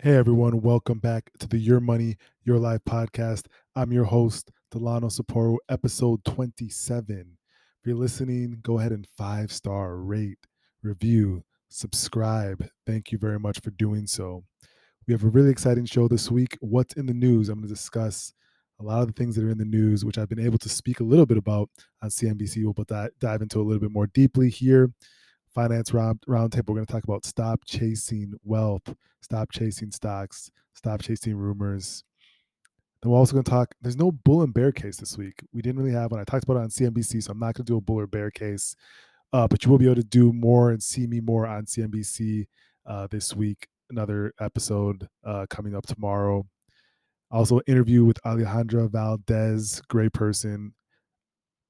Hey everyone, welcome back to the Your Money, Your Life podcast. I'm your host, Delano Saporu, episode 27. If you're listening, go ahead and five star rate, review, subscribe. Thank you very much for doing so. We have a really exciting show this week. What's in the news? I'm going to discuss a lot of the things that are in the news, which I've been able to speak a little bit about on CNBC. We'll dive into a little bit more deeply here finance round roundtable. We're going to talk about stop chasing wealth, stop chasing stocks, stop chasing rumors. Then we're also going to talk. There's no bull and bear case this week. We didn't really have one. I talked about it on CNBC, so I'm not going to do a bull or bear case. Uh, but you will be able to do more and see me more on CNBC uh, this week. Another episode uh, coming up tomorrow. Also, interview with Alejandra Valdez, great person,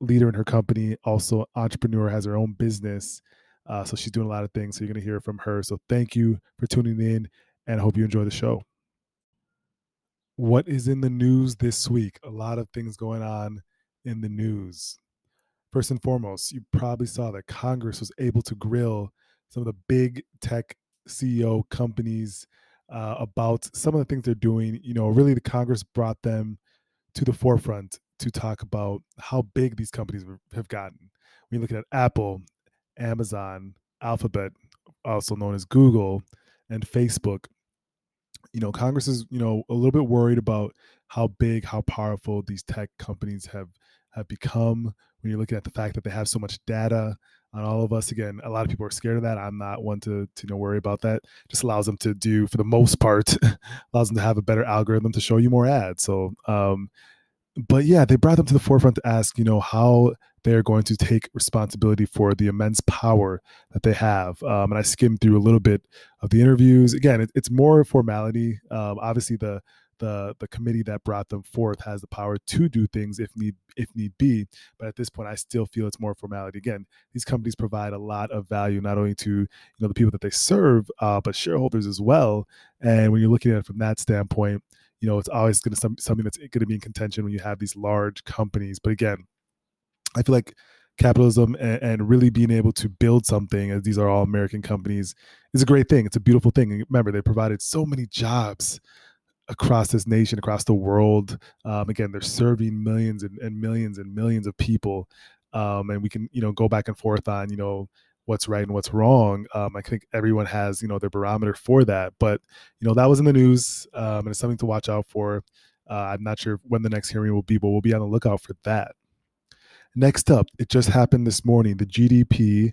leader in her company, also entrepreneur, has her own business. Uh, so she's doing a lot of things. So you're going to hear from her. So thank you for tuning in and I hope you enjoy the show. What is in the news this week? A lot of things going on in the news. First and foremost, you probably saw that Congress was able to grill some of the big tech CEO companies uh, about some of the things they're doing. You know, really, the Congress brought them to the forefront to talk about how big these companies have gotten. When you look at Apple, Amazon, Alphabet, also known as Google, and Facebook, you know, Congress is, you know, a little bit worried about how big, how powerful these tech companies have have become when you're looking at the fact that they have so much data on all of us. Again, a lot of people are scared of that. I'm not one to to you know worry about that. Just allows them to do, for the most part, allows them to have a better algorithm to show you more ads. So um, but yeah, they brought them to the forefront to ask, you know, how they're going to take responsibility for the immense power that they have. Um, and I skimmed through a little bit of the interviews. Again, it, it's more formality. Um, obviously, the the the committee that brought them forth has the power to do things if need if need be. But at this point, I still feel it's more formality. Again, these companies provide a lot of value not only to you know the people that they serve, uh, but shareholders as well. And when you're looking at it from that standpoint you know it's always going to some, something that's going to be in contention when you have these large companies but again i feel like capitalism and, and, really being able to build something as these are all american companies is a great thing. It's a beautiful thing and remember they provided so many jobs across this nation across the world. Um, again they're serving millions and, and, millions and millions of people um, and we can you know go back and forth on you know what's right and what's wrong. Um, I think everyone has, you know, their barometer for that. But, you know, that was in the news um, and it's something to watch out for. Uh, I'm not sure when the next hearing will be, but we'll be on the lookout for that. Next up, it just happened this morning. The GDP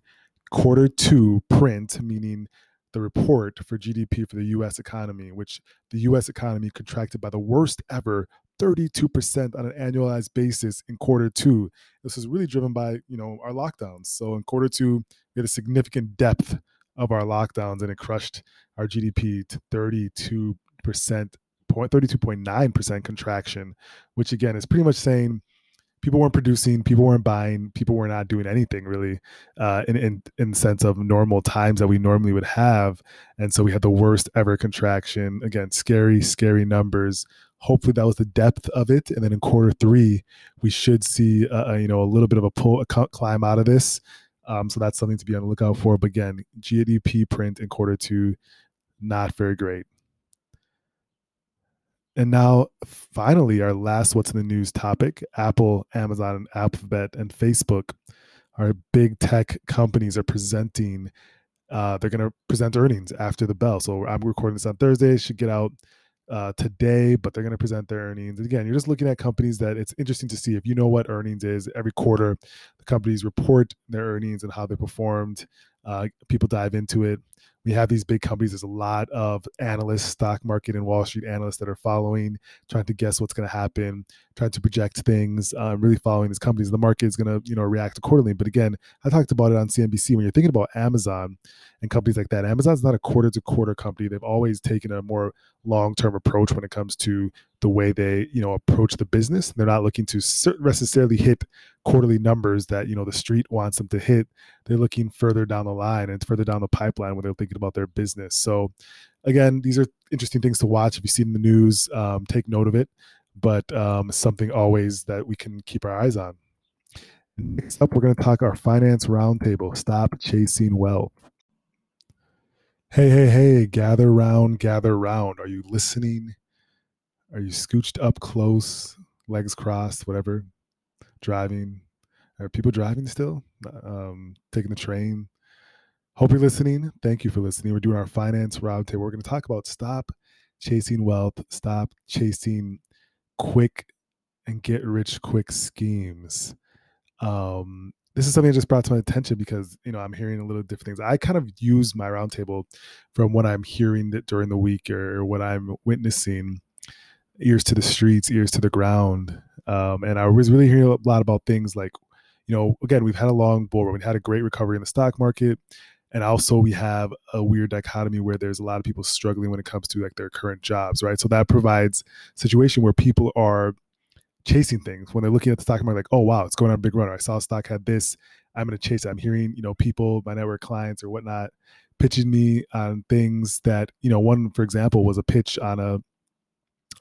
quarter two print, meaning the report for GDP for the US economy, which the US economy contracted by the worst ever 32% on an annualized basis in quarter two. This was really driven by, you know, our lockdowns. So in quarter two, we had a significant depth of our lockdowns and it crushed our GDP to 32%, 32.9% contraction, which again is pretty much saying people weren't producing, people weren't buying, people were not doing anything really uh, in, in, in the sense of normal times that we normally would have. And so we had the worst ever contraction. Again, scary, scary numbers hopefully that was the depth of it. And then in quarter three we should see uh, you know a little bit of a pull a climb out of this. Um, so that's something to be on the lookout for. But again gdp print in quarter two not very great. And now finally our last what's in the news topic apple amazon and alphabet and facebook. Our big tech companies are presenting uh, they're going to present earnings after the bell. So i'm recording this on thursday. Should get out uh, today, but they're going to present their earnings. Again, you're just looking at companies that it's interesting to see if you know what earnings is. Every quarter, the companies report their earnings and how they performed. Uh, people dive into it we have these big companies. There's a lot of analysts, stock market and Wall Street analysts that are following, trying to guess what's going to happen, trying to project things, uh, really following these companies. The market is going to, you know, react accordingly. But again, I talked about it on CNBC. When you're thinking about Amazon and companies like that, Amazon's not a quarter to quarter company. They've always taken a more long term approach when it comes to the way they, you know, approach the business. They're not looking to necessarily hit quarterly numbers that you know the street wants them to hit. They're looking further down the line and further down the pipeline when they're thinking about their business. So again these are interesting things to watch. If you see in the news um, take note of it. But um, something always that we can keep our eyes on. Next up we're going to talk our finance roundtable. Stop chasing wealth Hey, hey, hey, gather round, gather round. Are you listening? Are you scooched up close, legs crossed, whatever? Driving? Are people driving still? Um, taking the train? Hope you're listening. Thank you for listening. We're doing our finance roundtable. We're going to talk about stop chasing wealth, stop chasing quick and get rich quick schemes. Um, this is something that just brought to my attention because you know I'm hearing a little different things. I kind of use my roundtable from what I'm hearing during the week or what I'm witnessing, ears to the streets, ears to the ground, um, and I was really hearing a lot about things like, you know, again we've had a long bull run, we had a great recovery in the stock market, and also we have a weird dichotomy where there's a lot of people struggling when it comes to like their current jobs, right? So that provides situation where people are chasing things. When they're looking at the stock market like oh wow it's going on a big run. I saw a stock had this. I'm going to chase it. I'm hearing you know people my network clients or whatnot pitching me on things that you know one for example was a pitch on a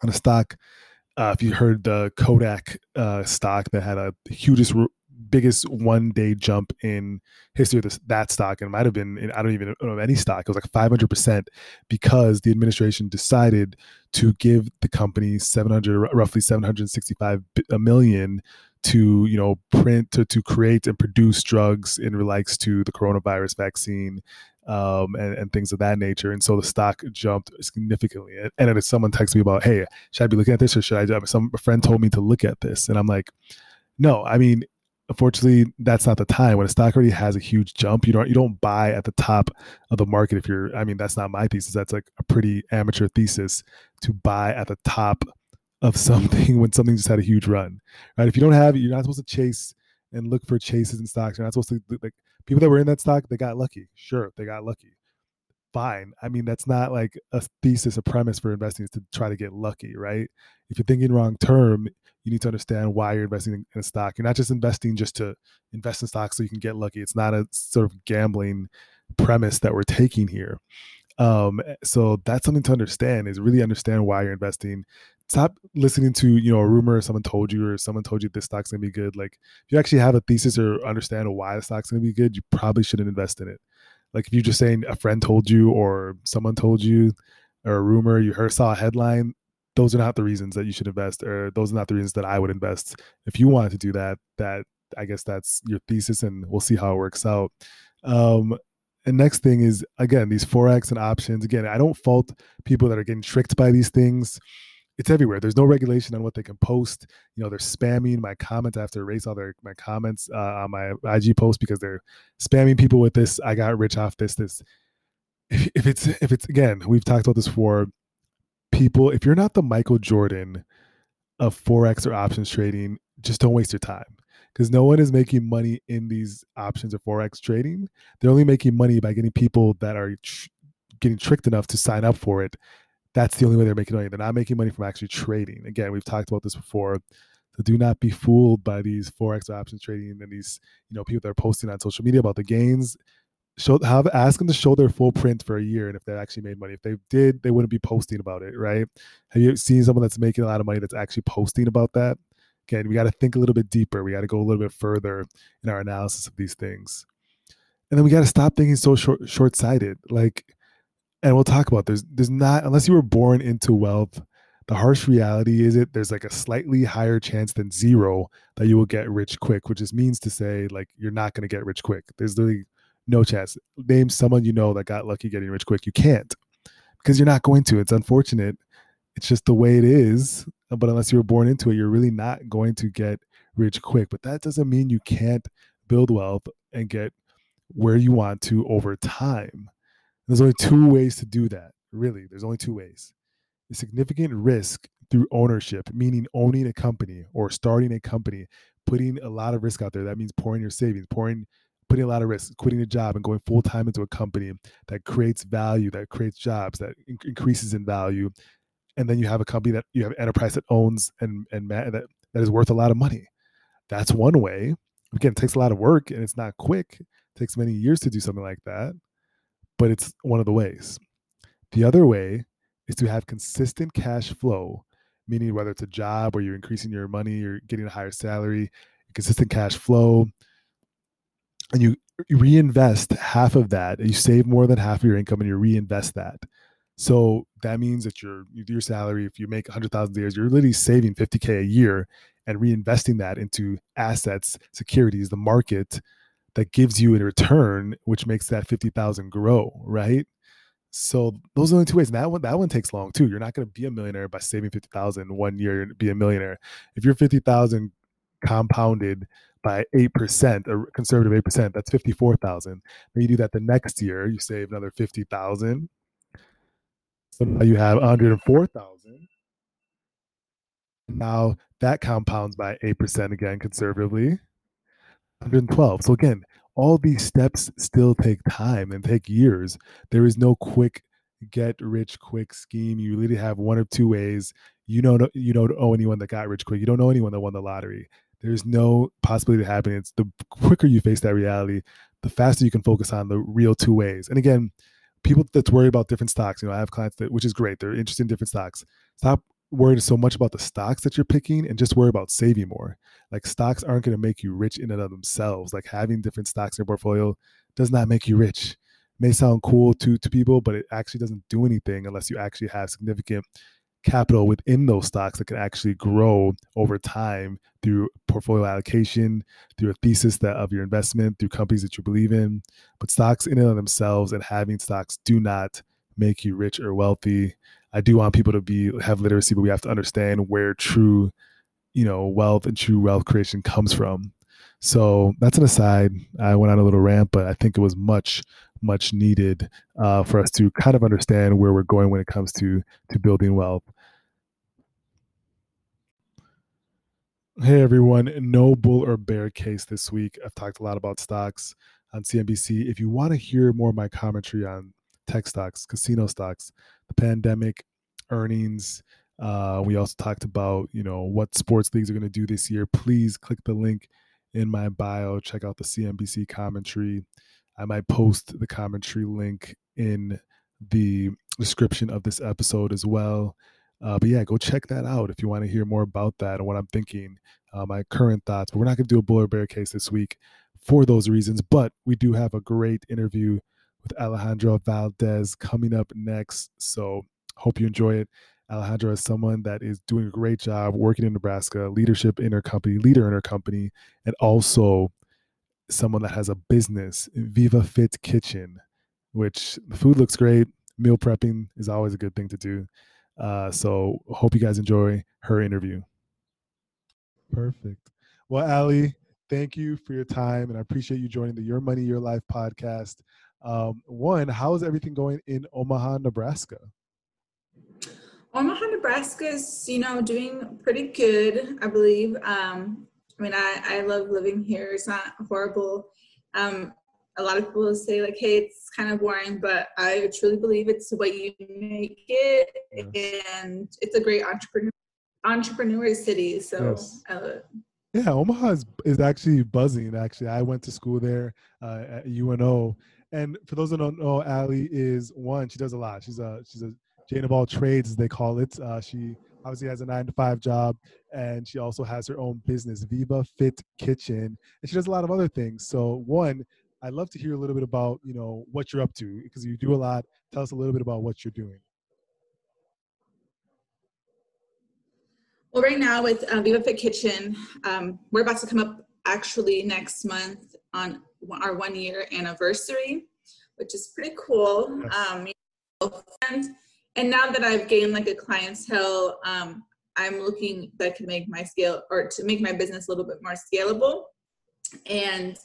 on a stock. Uh, if you heard the kodak uh, stock that had a hugest biggest one day jump in history of this, that stock and it might have been i don't even know any stock it was like 500% because the administration decided to give the company 700 roughly 765 million to you know print to, to create and produce drugs in relates to the coronavirus vaccine um, and, and, things of that nature. And so the stock jumped significantly. And, if someone texts me about, hey, should I be looking at this or should I? Some a friend told me to look at this, and I'm like, no. I mean, unfortunately that's not the time. When a stock already has a huge jump you don't you don't buy at the top of the market if you're i mean that's not my thesis that's like a pretty amateur thesis to buy at the top of something when something just had a huge run right? If you don't have it you're not supposed to chase and look for chases in stocks you're not supposed to like people that were in that stock they got lucky. Sure they got lucky fine. I mean, that's not like a thesis, a premise for investing is to try to get lucky, right? If you're thinking wrong term, you need to understand why you're investing in a stock. You're not just investing just to invest in stocks so you can get lucky. It's not a sort of gambling premise that we're taking here. Um, eh, so that's something to understand is really understand why you're investing. Stop listening to, you know, a rumor someone told you or someone told you this stock's gonna be good. Like if you actually have a thesis or understand why the stock's gonna be good, you probably shouldn't invest in it. Like if you're just saying a friend told you or someone told you or a rumor you heard saw a headline, those are not the reasons that you should invest or those are not the reasons that I would invest. If you wanted to do that, that I guess that's your thesis and we'll see how it works out. Um, and next thing is again these forex and options. Again, I don't fault people that are getting tricked by these things it's everywhere. There's no regulation on what they can post. You know, they're spamming my comments. I have to erase all their my comments uh, on my IG post because they're spamming people with this. I got rich off this. This. If, if it's if it's again, we've talked about this for people. If you're not the Michael Jordan of forex or options trading, just don't waste your time because no one is making money in these options or forex trading. They're only making money by getting people that are tr- getting tricked enough to sign up for it that's the only way they're making money. They're not making money from actually trading. Again, we've talked about this before. So do not be fooled by these forex options trading and these, you know, people that are posting on social media about the gains. Show have ask them to show their full print for a year, and if they actually made money. If they did, they wouldn't be posting about it, right? Have you seen someone that's making a lot of money that's actually posting about that? Again, we got to think a little bit deeper. We got to go a little bit further in our analysis of these things, and then we got to stop thinking so short sighted. Like and we'll talk about there's there's not unless you were born into wealth the harsh reality is it there's like a slightly higher chance than zero that you will get rich quick which just means to say like you're not going to get rich quick. There's literally no chance. Name someone you know that got lucky getting rich quick. You can't because you're not going to. It's unfortunate. It's just the way it is. But unless you were born into it you're really not going to get rich quick. But that doesn't mean you can't build wealth and get where you want to over time there's only two ways to do that. Really, there's only two ways. A significant risk through ownership, meaning owning a company or starting a company, putting a lot of risk out there. That means pouring your savings, pouring, putting a lot of risk, quitting a job and going full time into a company that creates value, that creates jobs, that in- increases in value, and then you have a company that you have enterprise that owns and and ma- that that is worth a lot of money. That's one way. Again, it takes a lot of work and it's not quick. It takes many years to do something like that but it's one of the ways. The other way is to have consistent cash flow, meaning whether it's a job or you're increasing your money, you're getting a higher salary, consistent cash flow, and you reinvest half of that. You save more than half of your income and you reinvest that. So that means that your your salary, if you make hundred thousand a year, you're literally saving fifty k a year and reinvesting that into assets, securities, the market that gives you a return, which makes that fifty thousand grow, right? So those are the two ways. And that one, that one takes long too. You're not going to be a millionaire by saving fifty thousand one year and be a millionaire. If you're fifty thousand compounded by 8%, a conservative 8%, that's 54,000. Then you do that the next year, you save another 50,000. So now you have 104,000. Now that compounds by 8% again, conservatively. 112. So again, all these steps still take time and take years. There is no quick get rich quick scheme. You really have one or two ways. You don't you don't owe anyone that got rich quick. You don't know anyone that won the lottery. There's no possibility of happening. It's the quicker you face that reality, the faster you can focus on the real two ways. And again, people that's worried about different stocks, you know, I have clients that, which is great. They're interested in different stocks. Stop worried so much about the stocks that you're picking and just worry about saving more. Like stocks aren't going to make you rich in and of themselves. Like having different stocks in your portfolio does not make you rich. It may sound cool to to people, but it actually doesn't do anything unless you actually have significant capital within those stocks that can actually grow over time through portfolio allocation, through a thesis that of your investment, through companies that you believe in. But stocks in and of themselves and having stocks do not make you rich or wealthy. I do want people to be have literacy, but we have to understand where true, you know, wealth and true wealth creation comes from. So that's an aside. I went on a little rant, but I think it was much, much needed uh, for us to kind of understand where we're going when it comes to to building wealth. Hey everyone, no bull or bear case this week. I've talked a lot about stocks on CNBC. If you want to hear more of my commentary on tech stocks, casino stocks, the pandemic, earnings, uh, we also talked about you know what sports leagues are going to do this year. Please click the link in my bio. Check out the CNBC commentary. I might post the commentary link in the description of this episode as well. Uh, but yeah, go check that out if you want to hear more about that and what I'm thinking, uh, my current thoughts. But we're not going to do a bull or bear case this week for those reasons. But we do have a great interview with Alejandra Valdez coming up next. So hope you enjoy it. Alejandro is someone that is doing a great job working in Nebraska, leadership in her company, leader in her company, and also someone that has a business, Viva Fit Kitchen, which the food looks great. Meal prepping is always a good thing to do. Uh, so hope you guys enjoy her interview. Perfect. Well, Ali, thank you for your time, and I appreciate you joining the Your Money, Your Life podcast. Um, one, how is everything going in Omaha, Nebraska? Omaha, Nebraska is, you know, doing pretty good, I believe. Um, I mean, I, I love living here. It's not horrible. Um, a lot of people say like, hey, it's kind of boring, but I truly believe it's what you make it, and it's a great entrepreneur entrepreneur city. So yes. uh, yeah, Omaha is, is actually buzzing. Actually, I went to school there uh, at UNO, and for those that don't know, Ali is one. She does a lot. She's a she's a Jane of all trades, as they call it. Uh, she obviously has a nine to five job, and she also has her own business, Viva Fit Kitchen, and she does a lot of other things. So one, I'd love to hear a little bit about you know what you're up to because you do a lot. Tell us a little bit about what you're doing. Well, right now with uh, Viva Fit Kitchen, um, we're about to come up actually next month on our one year anniversary, which is pretty cool. Um, and, and now that I've gained like a clientele, um, I'm looking that can make my scale or to make my business a little bit more scalable. And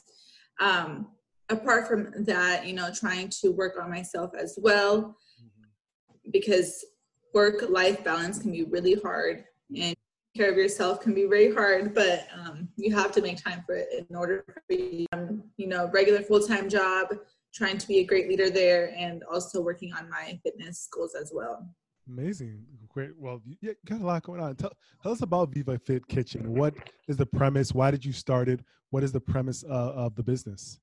um, apart from that, you know, trying to work on myself as well mm-hmm. because work life balance can be really hard and care of yourself can be very hard, but um, you have to make time for it in order for you, um, you know, regular full-time job, trying to be a great leader there and also working on my fitness goals as well. Amazing. Great. Well, you got a lot going on. Tell, tell us about Viva Fit Kitchen. What is the premise? Why did you start it? What is the premise uh, of the business?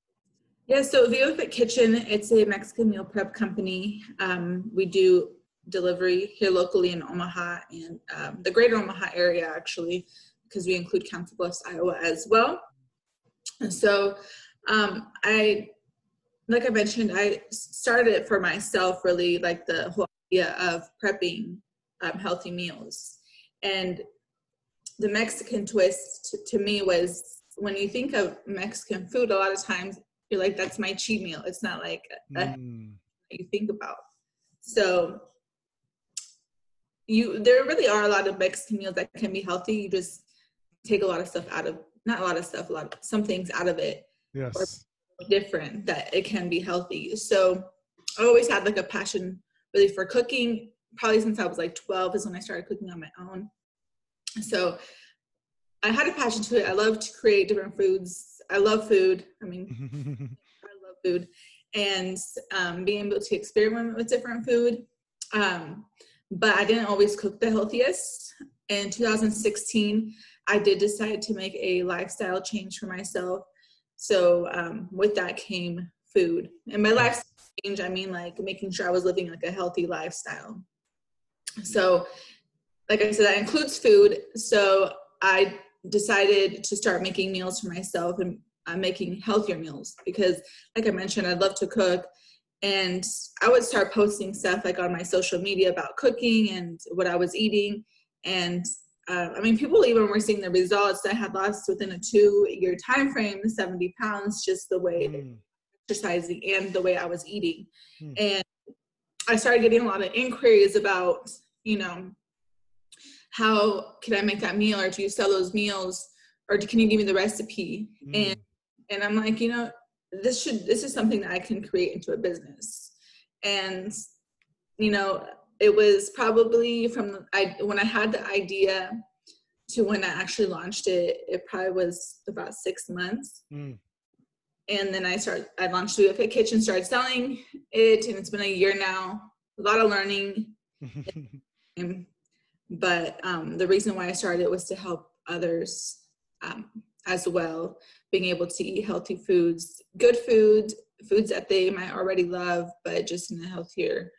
Yeah, so Viva Fit Kitchen, it's a Mexican meal prep company. Um, we do delivery here locally in Omaha and um, the greater Omaha area, actually, because we include Council Bluffs, Iowa as well. And so Um, I, like I mentioned, I started it for myself, really, like the whole idea of prepping um, healthy meals. And the Mexican twist to, to me was when you think of Mexican food, a lot of times you're like, that's my cheat meal. It's not like a, mm. you think about. So you there really are a lot of Mexican meals that can be healthy. You just take a lot of stuff out of not a lot of stuff, a lot of some things out of it. Yes. different that it can be healthy. So I always had like a passion really for cooking. Probably since I was like 12 is when I started cooking on my own. So I had a passion to it. I love to create different foods. I love food. I mean, I love food, and um, being able to experiment with different food. Um, but I didn't always cook the healthiest. In 2016, I did decide to make a lifestyle change for myself. So um, with that came food. And by lifestyle change, I mean like making sure I was living like a healthy lifestyle. So, like I said, that includes food. So I decided to start making meals for myself and I'm making healthier meals because, like I mentioned, I love to cook and I would start posting stuff like on my social media about cooking and what I was eating. And uh, I mean, people even were seeing the results. I had lost within a two-year time frame 70 pounds, just the way mm. exercising and the way I was eating. Mm. And I started getting a lot of inquiries about, you know, how can I make that meal, or do you sell those meals, or can you give me the recipe? Mm. And and I'm like, you know, this should this is something that I can create into a business. And you know, it was probably from I when I had the idea to when I actually launched it, it probably was about six months. Mm. And then I started I launched the Fit Kitchen, started selling it, and it's been a year now. A lot of learning. but um, the reason why I started was to help others um, as well being able to eat healthy foods, good food, foods that they might already love, but just in a healthier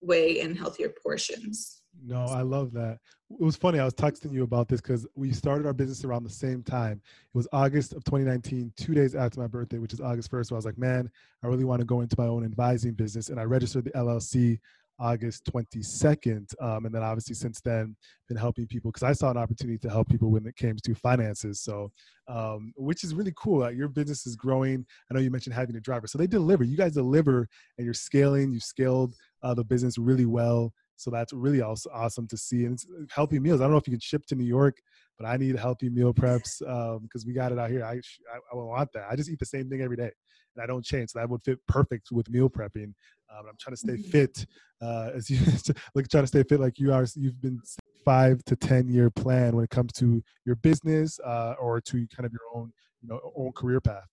way and healthier portions. No, I love that. It was funny. I was texting you about this because we started our business around the same time. It was August of 2019, two days after my birthday, which is August 1st. So I was like, man, I really want to go into my own advising business. And I registered the LLC August 22nd. Um, and then obviously since then, been helping people because I saw an opportunity to help people when it came to finances. So, um, which is really cool. Like your business is growing. I know you mentioned having a driver. So they deliver. You guys deliver and you're scaling. You've scaled uh, the business really well. So that's really also awesome to see. And it's uh, healthy meals. I don't know if you can ship to New York, but I need healthy meal preps because um, we got it out here. I, I, I want that. I just eat the same thing every day and I don't change. So that would fit perfect with meal prepping. Um, I'm trying to stay mm-hmm. fit uh, as you like trying to stay fit like you are. You've been five to ten year plan when it comes to your business uh, or to kind of your own you know own career path.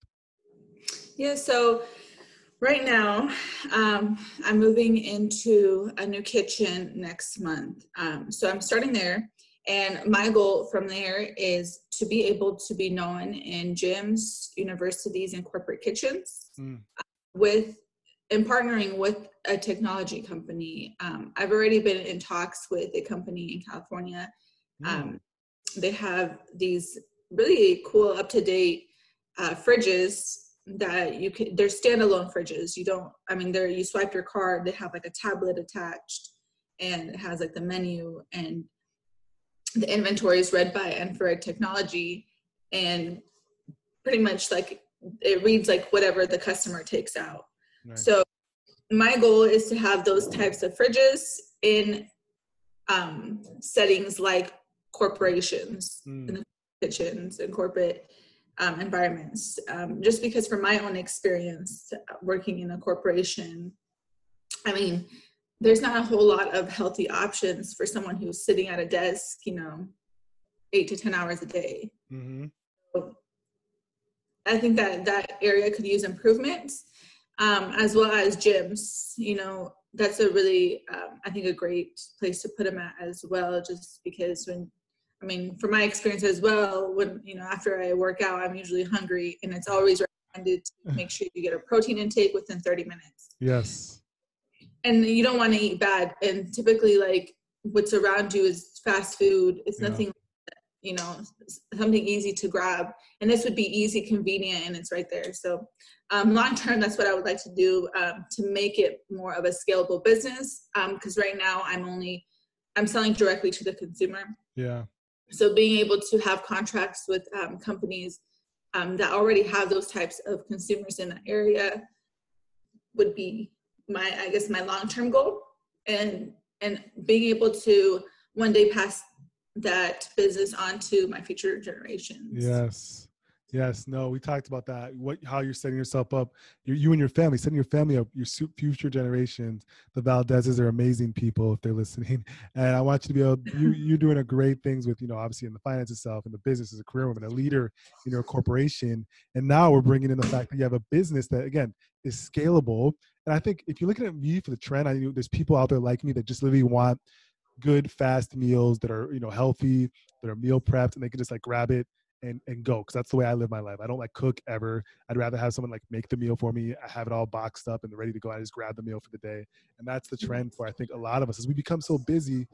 Yeah. So right now um, i'm moving into a new kitchen next month um, so i'm starting there and my goal from there is to be able to be known in gyms, universities, and corporate kitchens mm. with and partnering with a technology company. Um, I've already been in talks with a company in California. Mm. Um, they have these really cool, up to date uh, fridges that you can. They're standalone fridges. You don't. I mean, they're you swipe your card. They have like a tablet attached, and it has like the menu and the inventory is read by infrared technology and pretty much like it reads like whatever the customer takes out. Nice. So my goal is to have those types of fridges in um, settings like corporations mm. in the kitchens and corporate um, environments. Um, just because from my own experience working in a corporation, I mean, there's not a whole lot of healthy options for someone who's sitting at a desk, you know, eight to 10 hours a day. Mm-hmm. So I think that that area could use improvement, um, as well as gyms. You know, that's a really, um, I think, a great place to put them at as well, just because when, I mean, from my experience as well, when, you know, after I work out, I'm usually hungry and it's always recommended to make sure you get a protein intake within 30 minutes. Yes. And you don't want to eat bad. And typically like what's around you is fast food. It's yeah. nothing you know something easy to grab. And this would be easy convenient and it's right there. So um, long term that's what i would like to do um, to make it more of a scalable business because um, right now i'm only i'm selling directly to the consumer. Yeah so being able to have contracts with um, companies um, that already have those types of consumers in that area would be my i guess my long term goal and and being able to one day pass that business on to my future generations. Yes. Yes, no, we talked about that. What, how you're setting yourself up, you, you and your family, setting your family up, your future generations. The Valdezes are amazing people if they're listening, and I want you to be able. You, you're doing a great things with, you know, obviously in the finance itself, and the business as a career woman, a leader in your corporation, and now we're bringing in the fact that you have a business that again is scalable. And I think if you're looking at me for the trend, I know there's people out there like me that just literally want good fast meals that are you know healthy that are meal prepped and they can just like grab it and and go because that's the way I live my life. I don't like cook ever. I'd rather have someone like make the meal for me. I have it all boxed up and ready to go. I just grab the meal for the day, and that's the trend for I think a lot of us as we become so busy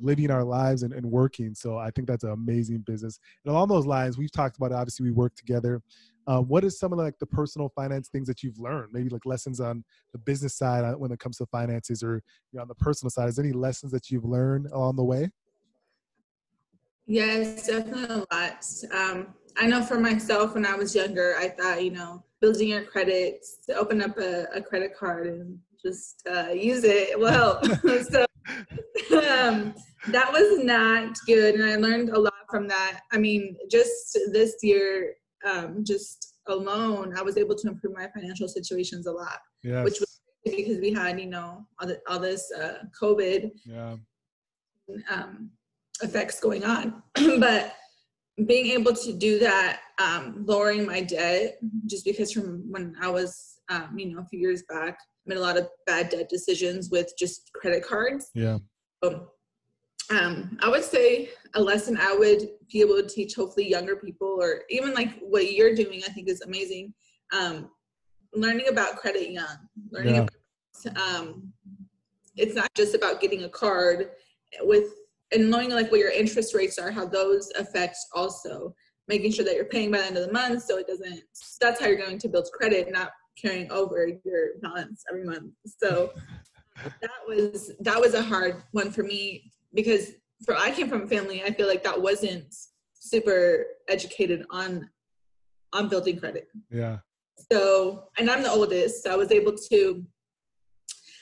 living our lives and, and working. So I think that's an amazing business. And along those lines, we've talked about it. obviously we work together. Uh, what is some of like the personal finance things that you've learned? Maybe like lessons on the business side uh, when it comes to finances, or you know, on the personal side. Is there any lessons that you've learned along the way? Yes, definitely a lot. Um, I know for myself, when I was younger, I thought you know building your credit, to open up a, a credit card and just uh, use it will help. so um, that was not good, and I learned a lot from that. I mean, just this year, um, just alone, I was able to improve my financial situations a lot, yes. which was because we had, you know, all, the, all this uh, COVID yeah. um, effects going on. but being able to do that, um, lowering my debt, just because from when I was, um, you know, a few years back, made a lot of bad debt decisions with just credit cards. Yeah. Um, um, I would say a lesson I would be able to teach hopefully younger people or even like what you're doing, I think is amazing. Um, learning about credit young, learning yeah. about, um, it's not just about getting a card with and knowing like what your interest rates are, how those affect also making sure that you're paying by the end of the month so it doesn't that's how you're going to build credit, not carrying over your balance every month. So that was that was a hard one for me because for I came from a family, I feel like that wasn't super educated on on building credit. Yeah. So, and I'm the oldest, so I was able to,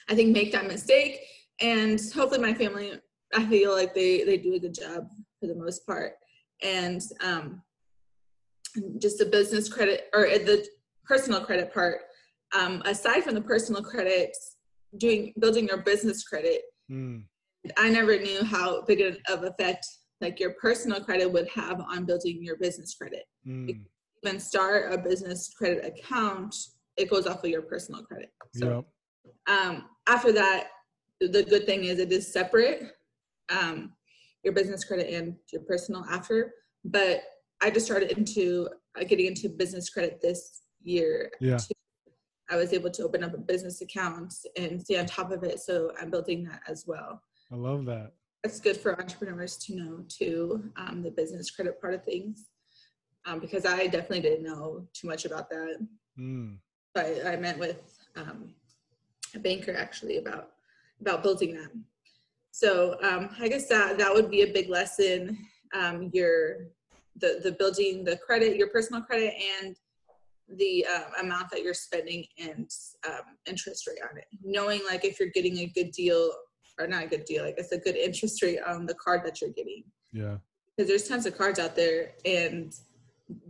I think, make that mistake, and hopefully, my family, I feel like they they do a good job for the most part, and um, just the business credit or the personal credit part. Um, aside from the personal credit, doing building your business credit. Mm. I never knew how big of effect like your personal credit would have on building your business credit. Mm. Even start a business credit account, it goes off of your personal credit. So yep. um, after that, the good thing is it is separate, um, your business credit and your personal after. But I just started into uh, getting into business credit this year. Yeah. I was able to open up a business account and stay on top of it. So I'm building that as well. I love that. That's good for entrepreneurs to know too, um, the business credit part of things, um, because I definitely didn't know too much about that. Mm. I, I met with um, a banker actually about about building that. So um, I guess that that would be a big lesson. Um, your the the building the credit, your personal credit, and the uh, amount that you're spending and um, interest rate on it. Knowing like if you're getting a good deal or not a good deal, like it's a good interest rate on the card that you're getting. Yeah. Because there's tons of cards out there and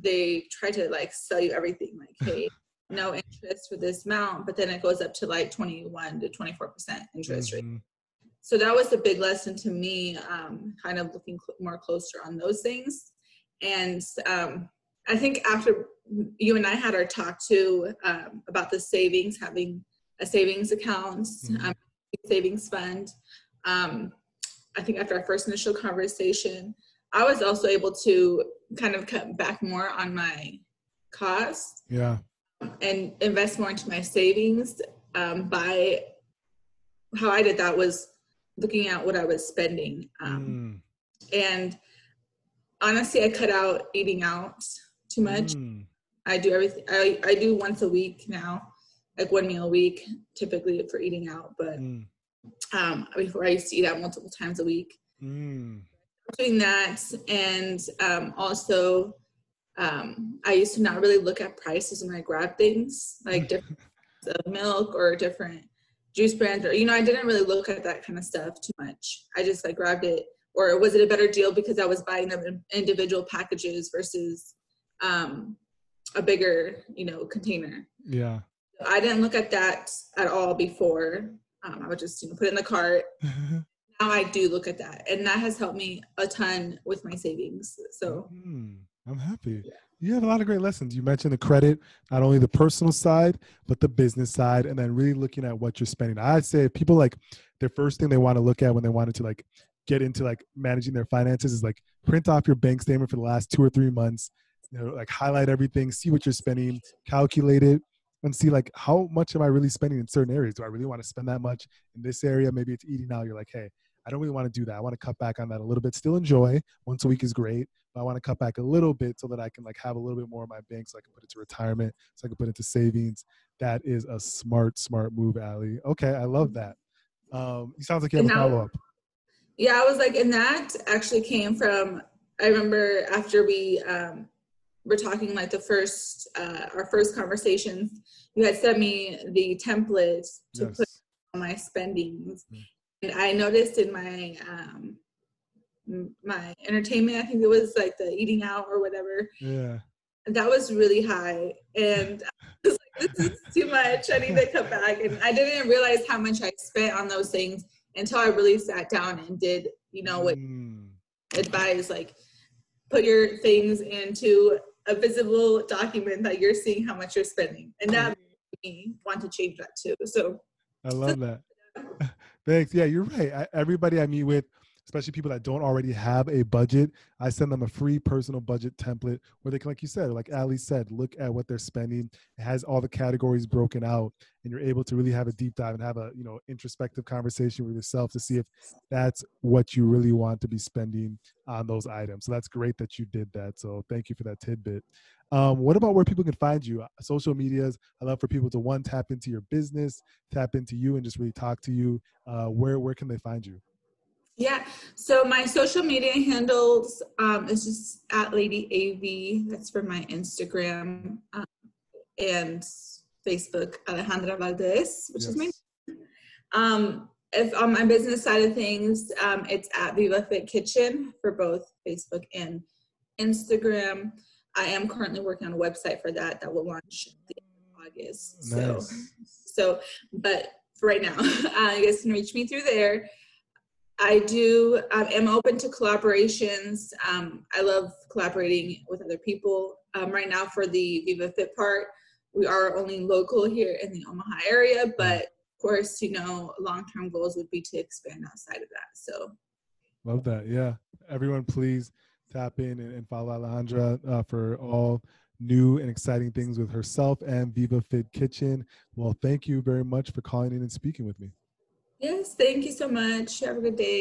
they try to like sell you everything like, hey, no interest for this amount, but then it goes up to like 21 to 24% interest mm-hmm. rate. So that was a big lesson to me, um, kind of looking cl- more closer on those things. And um, I think after you and I had our talk too um, about the savings, having a savings account, mm-hmm. um, savings fund. Um, I think after our first initial conversation, I was also able to kind of cut back more on my costs. Yeah. And invest more into my savings. Um, by how I did that was looking at what I was spending. Um, mm. And honestly, I cut out eating out too much. Mm. I do everything. I, I do once a week now, like one meal a week, typically for eating out. But mm. um, before I used to eat out multiple times a week. Mm. Doing that, and um, also um, I used to not really look at prices when I grab things, like different milk or different juice brands, or you know, I didn't really look at that kind of stuff too much. I just like grabbed it, or was it a better deal because I was buying them in individual packages versus um, a bigger, you know, container. Yeah. I didn't look at that at all before. Um, I would just you know put it in the cart. now I do look at that, and that has helped me a ton with my savings. So mm, I'm happy. Yeah. You have a lot of great lessons. You mentioned the credit, not only the personal side, but the business side, and then really looking at what you're spending. I'd say people like their first thing they want to look at when they wanted to like get into like managing their finances is like print off your bank statement for the last two or three months you know like highlight everything see what you're spending calculate it and see like how much am i really spending in certain areas do i really want to spend that much in this area maybe it's eating out you're like hey i don't really want to do that. I want to cut back on that a little bit. Still enjoy. Once a week is great but i want to cut back a little bit so that i can like have a little bit more in my bank so i can put it to retirement so i can put it to savings. That is a smart smart move ali okay i love that. Um it sounds like you have a follow-up. Yeah i was like and that actually came from i remember after we um we're talking like the first uh, our first conversations you had sent me the template to yes. put on my spendings. Mm. And i noticed in my um my entertainment i think it was like the eating out or whatever. Yeah. That was really high. And I was like this is too much. I need to cut back. And i didn't realize how much i spent on those things until i really sat down and did you know what mm. advise like put your things into a visible document that you're seeing how much you're spending. And that me want to change that too. So i love that thanks yeah you're right I, everybody i meet with especially people that don't already have a budget, I send them a free personal budget template where they can, like you said, like Ali said, look at what they're spending. It has all the categories broken out, and you're able to really have a deep dive and have a you know introspective conversation with yourself to see if that's what you really want to be spending on those items. So that's great that you did that. So thank you for that tidbit. Um, what about where people can find you? Social medias. I love for people to one tap into your business, tap into you, and just really talk to you. Uh, where where can they find you? Yeah. So my social media handles um, is just at Lady AV. That's for my Instagram um, and Facebook, Alejandra Valdez, which yes. is my. Um, if on my business side of things, um, it's at Viva Fit Kitchen for both Facebook and Instagram. I am currently working on a website for that that will launch in August. Nice. So, so, but for right now, uh, you guys can reach me through there. I do um, am open to collaborations. Um, I love collaborating with other people. Um, right now, for the Viva Fit part, we are only local here in the Omaha area, but of course, you know, long-term goals would be to expand outside of that. So, love that. Yeah, everyone, please tap in and, and follow Alejandra uh, for all new and exciting things with herself and Viva Fit Kitchen. Well, thank you very much for calling in and speaking with me. Yes, thank you so much. Have a good day.